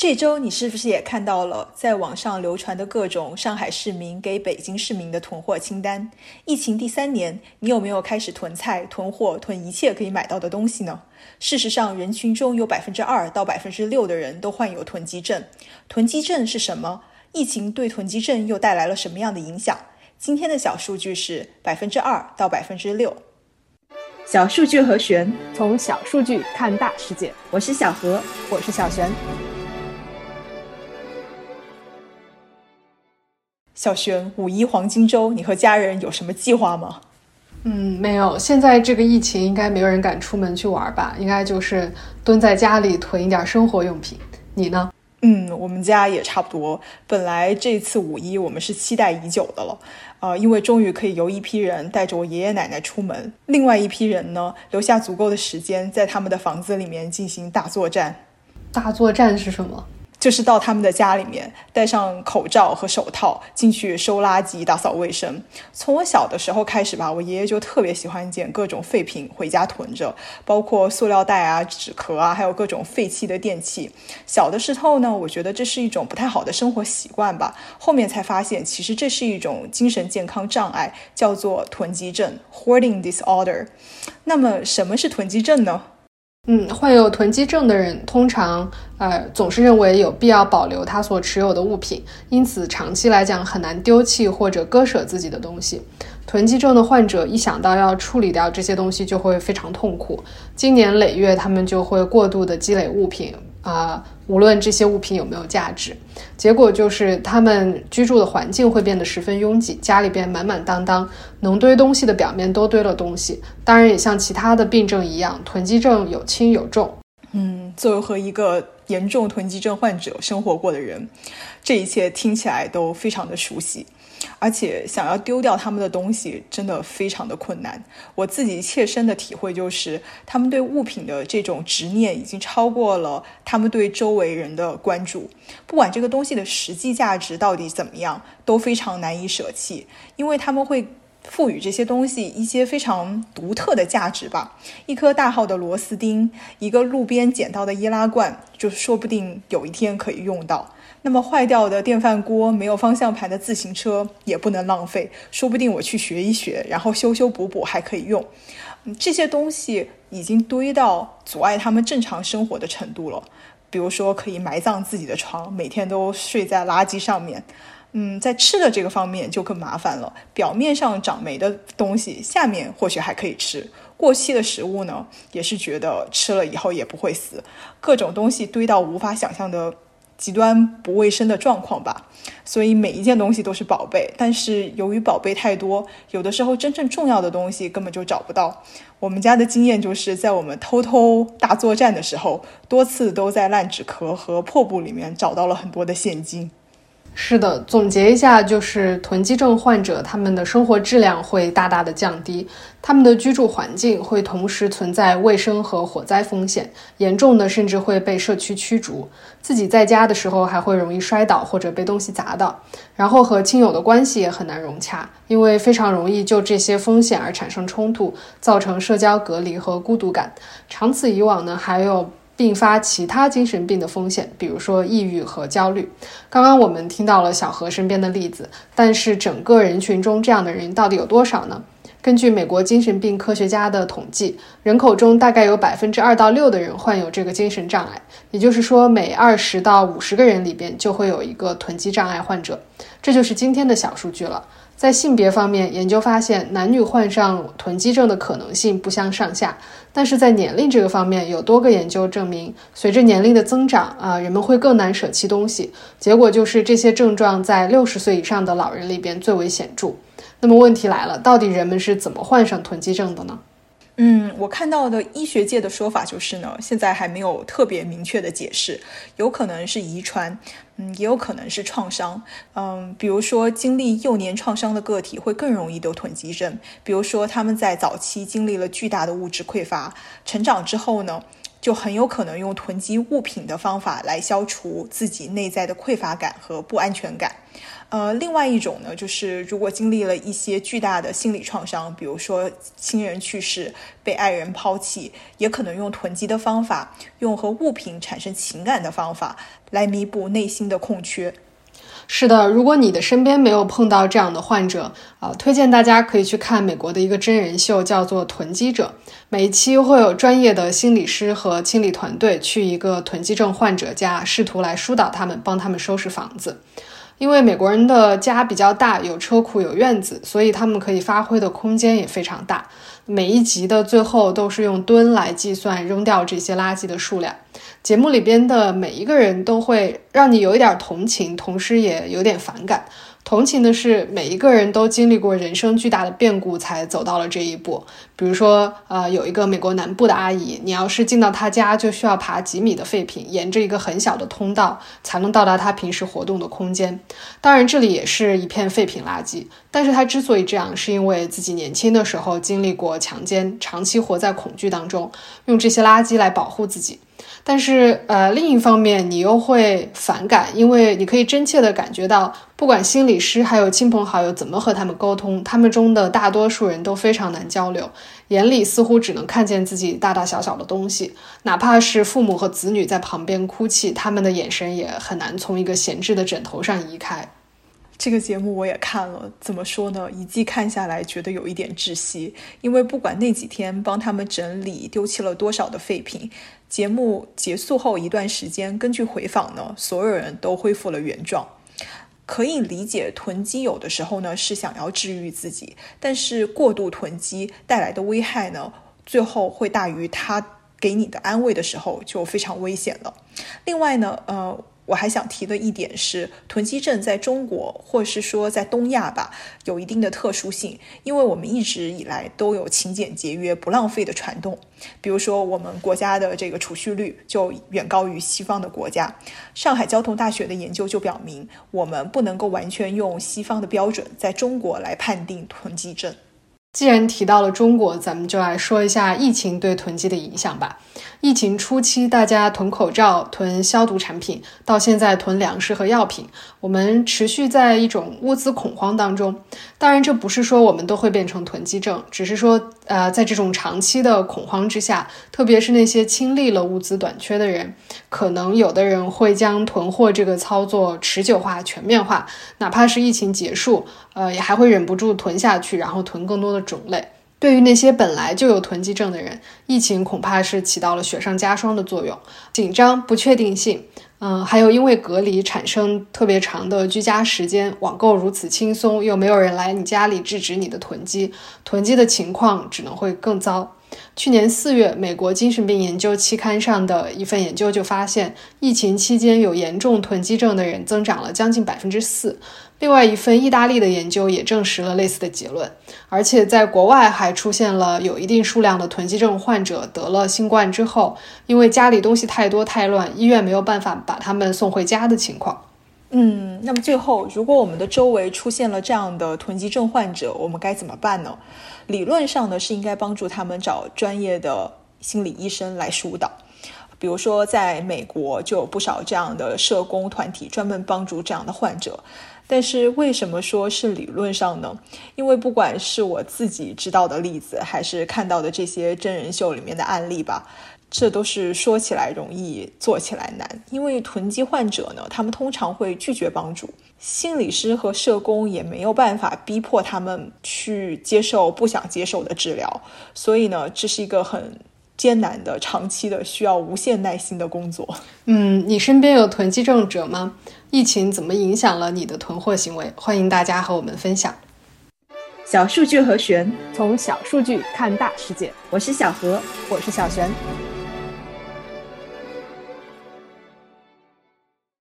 这周你是不是也看到了在网上流传的各种上海市民给北京市民的囤货清单？疫情第三年，你有没有开始囤菜、囤货、囤一切可以买到的东西呢？事实上，人群中有百分之二到百分之六的人都患有囤积症。囤积症是什么？疫情对囤积症又带来了什么样的影响？今天的小数据是百分之二到百分之六。小数据和玄，从小数据看大世界。我是小何，我是小璇。小璇，五一黄金周，你和家人有什么计划吗？嗯，没有。现在这个疫情，应该没有人敢出门去玩吧？应该就是蹲在家里囤一点生活用品。你呢？嗯，我们家也差不多。本来这次五一我们是期待已久的了，呃，因为终于可以由一批人带着我爷爷奶奶出门，另外一批人呢留下足够的时间在他们的房子里面进行大作战。大作战是什么？就是到他们的家里面，戴上口罩和手套进去收垃圾、打扫卫生。从我小的时候开始吧，我爷爷就特别喜欢捡各种废品回家囤着，包括塑料袋啊、纸壳啊，还有各种废弃的电器。小的时候呢，我觉得这是一种不太好的生活习惯吧。后面才发现，其实这是一种精神健康障碍，叫做囤积症 （hoarding disorder）。那么，什么是囤积症呢？嗯，患有囤积症的人通常，呃，总是认为有必要保留他所持有的物品，因此长期来讲很难丢弃或者割舍自己的东西。囤积症的患者一想到要处理掉这些东西，就会非常痛苦，经年累月，他们就会过度的积累物品。啊，无论这些物品有没有价值，结果就是他们居住的环境会变得十分拥挤，家里边满满当当，能堆东西的表面都堆了东西。当然，也像其他的病症一样，囤积症有轻有重。嗯，作为和一个严重囤积症患者生活过的人，这一切听起来都非常的熟悉。而且想要丢掉他们的东西，真的非常的困难。我自己切身的体会就是，他们对物品的这种执念已经超过了他们对周围人的关注。不管这个东西的实际价值到底怎么样，都非常难以舍弃，因为他们会赋予这些东西一些非常独特的价值吧。一颗大号的螺丝钉，一个路边捡到的易拉罐，就说不定有一天可以用到。那么坏掉的电饭锅、没有方向盘的自行车也不能浪费，说不定我去学一学，然后修修补补还可以用。这些东西已经堆到阻碍他们正常生活的程度了。比如说，可以埋葬自己的床，每天都睡在垃圾上面。嗯，在吃的这个方面就更麻烦了。表面上长霉的东西，下面或许还可以吃；过期的食物呢，也是觉得吃了以后也不会死。各种东西堆到无法想象的。极端不卫生的状况吧，所以每一件东西都是宝贝。但是由于宝贝太多，有的时候真正重要的东西根本就找不到。我们家的经验就是在我们偷偷大作战的时候，多次都在烂纸壳和破布里面找到了很多的现金。是的，总结一下，就是囤积症患者他们的生活质量会大大的降低，他们的居住环境会同时存在卫生和火灾风险，严重的甚至会被社区驱逐。自己在家的时候还会容易摔倒或者被东西砸到，然后和亲友的关系也很难融洽，因为非常容易就这些风险而产生冲突，造成社交隔离和孤独感。长此以往呢，还有。并发其他精神病的风险，比如说抑郁和焦虑。刚刚我们听到了小何身边的例子，但是整个人群中这样的人到底有多少呢？根据美国精神病科学家的统计，人口中大概有百分之二到六的人患有这个精神障碍，也就是说，每二十到五十个人里边就会有一个囤积障碍患者。这就是今天的小数据了。在性别方面，研究发现男女患上囤积症的可能性不相上下。但是在年龄这个方面，有多个研究证明，随着年龄的增长，啊，人们会更难舍弃东西。结果就是这些症状在六十岁以上的老人里边最为显著。那么问题来了，到底人们是怎么患上囤积症的呢？嗯，我看到的医学界的说法就是呢，现在还没有特别明确的解释，有可能是遗传，嗯，也有可能是创伤，嗯，比如说经历幼年创伤的个体会更容易得囤积症，比如说他们在早期经历了巨大的物质匮乏，成长之后呢。就很有可能用囤积物品的方法来消除自己内在的匮乏感和不安全感。呃，另外一种呢，就是如果经历了一些巨大的心理创伤，比如说亲人去世、被爱人抛弃，也可能用囤积的方法，用和物品产生情感的方法来弥补内心的空缺。是的，如果你的身边没有碰到这样的患者，啊，推荐大家可以去看美国的一个真人秀，叫做《囤积者》。每一期会有专业的心理师和清理团队去一个囤积症患者家，试图来疏导他们，帮他们收拾房子。因为美国人的家比较大，有车库，有院子，所以他们可以发挥的空间也非常大。每一集的最后都是用吨来计算扔掉这些垃圾的数量。节目里边的每一个人都会让你有一点同情，同时也有点反感。同情的是，每一个人都经历过人生巨大的变故，才走到了这一步。比如说，呃，有一个美国南部的阿姨，你要是进到她家，就需要爬几米的废品，沿着一个很小的通道，才能到达她平时活动的空间。当然，这里也是一片废品垃圾。但是她之所以这样，是因为自己年轻的时候经历过强奸，长期活在恐惧当中，用这些垃圾来保护自己。但是，呃，另一方面，你又会反感，因为你可以真切地感觉到，不管心理师还有亲朋好友怎么和他们沟通，他们中的大多数人都非常难交流，眼里似乎只能看见自己大大小小的东西，哪怕是父母和子女在旁边哭泣，他们的眼神也很难从一个闲置的枕头上移开。这个节目我也看了，怎么说呢？一季看下来，觉得有一点窒息，因为不管那几天帮他们整理、丢弃了多少的废品，节目结束后一段时间，根据回访呢，所有人都恢复了原状。可以理解，囤积有的时候呢是想要治愈自己，但是过度囤积带来的危害呢，最后会大于它给你的安慰的时候，就非常危险了。另外呢，呃。我还想提的一点是，囤积症在中国，或是说在东亚吧，有一定的特殊性，因为我们一直以来都有勤俭节约、不浪费的传统。比如说，我们国家的这个储蓄率就远高于西方的国家。上海交通大学的研究就表明，我们不能够完全用西方的标准在中国来判定囤积症。既然提到了中国，咱们就来说一下疫情对囤积的影响吧。疫情初期，大家囤口罩、囤消毒产品，到现在囤粮食和药品，我们持续在一种物资恐慌当中。当然，这不是说我们都会变成囤积症，只是说，呃，在这种长期的恐慌之下，特别是那些经历了物资短缺的人，可能有的人会将囤货这个操作持久化、全面化，哪怕是疫情结束，呃，也还会忍不住囤下去，然后囤更多的种类。对于那些本来就有囤积症的人，疫情恐怕是起到了雪上加霜的作用。紧张、不确定性，嗯，还有因为隔离产生特别长的居家时间，网购如此轻松，又没有人来你家里制止你的囤积，囤积的情况只能会更糟。去年四月，美国精神病研究期刊上的一份研究就发现，疫情期间有严重囤积症的人增长了将近百分之四。另外一份意大利的研究也证实了类似的结论，而且在国外还出现了有一定数量的囤积症患者得了新冠之后，因为家里东西太多太乱，医院没有办法把他们送回家的情况。嗯，那么最后，如果我们的周围出现了这样的囤积症患者，我们该怎么办呢？理论上呢是应该帮助他们找专业的心理医生来疏导，比如说在美国就有不少这样的社工团体专门帮助这样的患者。但是为什么说是理论上呢？因为不管是我自己知道的例子，还是看到的这些真人秀里面的案例吧，这都是说起来容易，做起来难。因为囤积患者呢，他们通常会拒绝帮助，心理师和社工也没有办法逼迫他们去接受不想接受的治疗，所以呢，这是一个很艰难的、长期的、需要无限耐心的工作。嗯，你身边有囤积症者吗？疫情怎么影响了你的囤货行为？欢迎大家和我们分享。小数据和玄，从小数据看大世界。我是小何，我是小璇。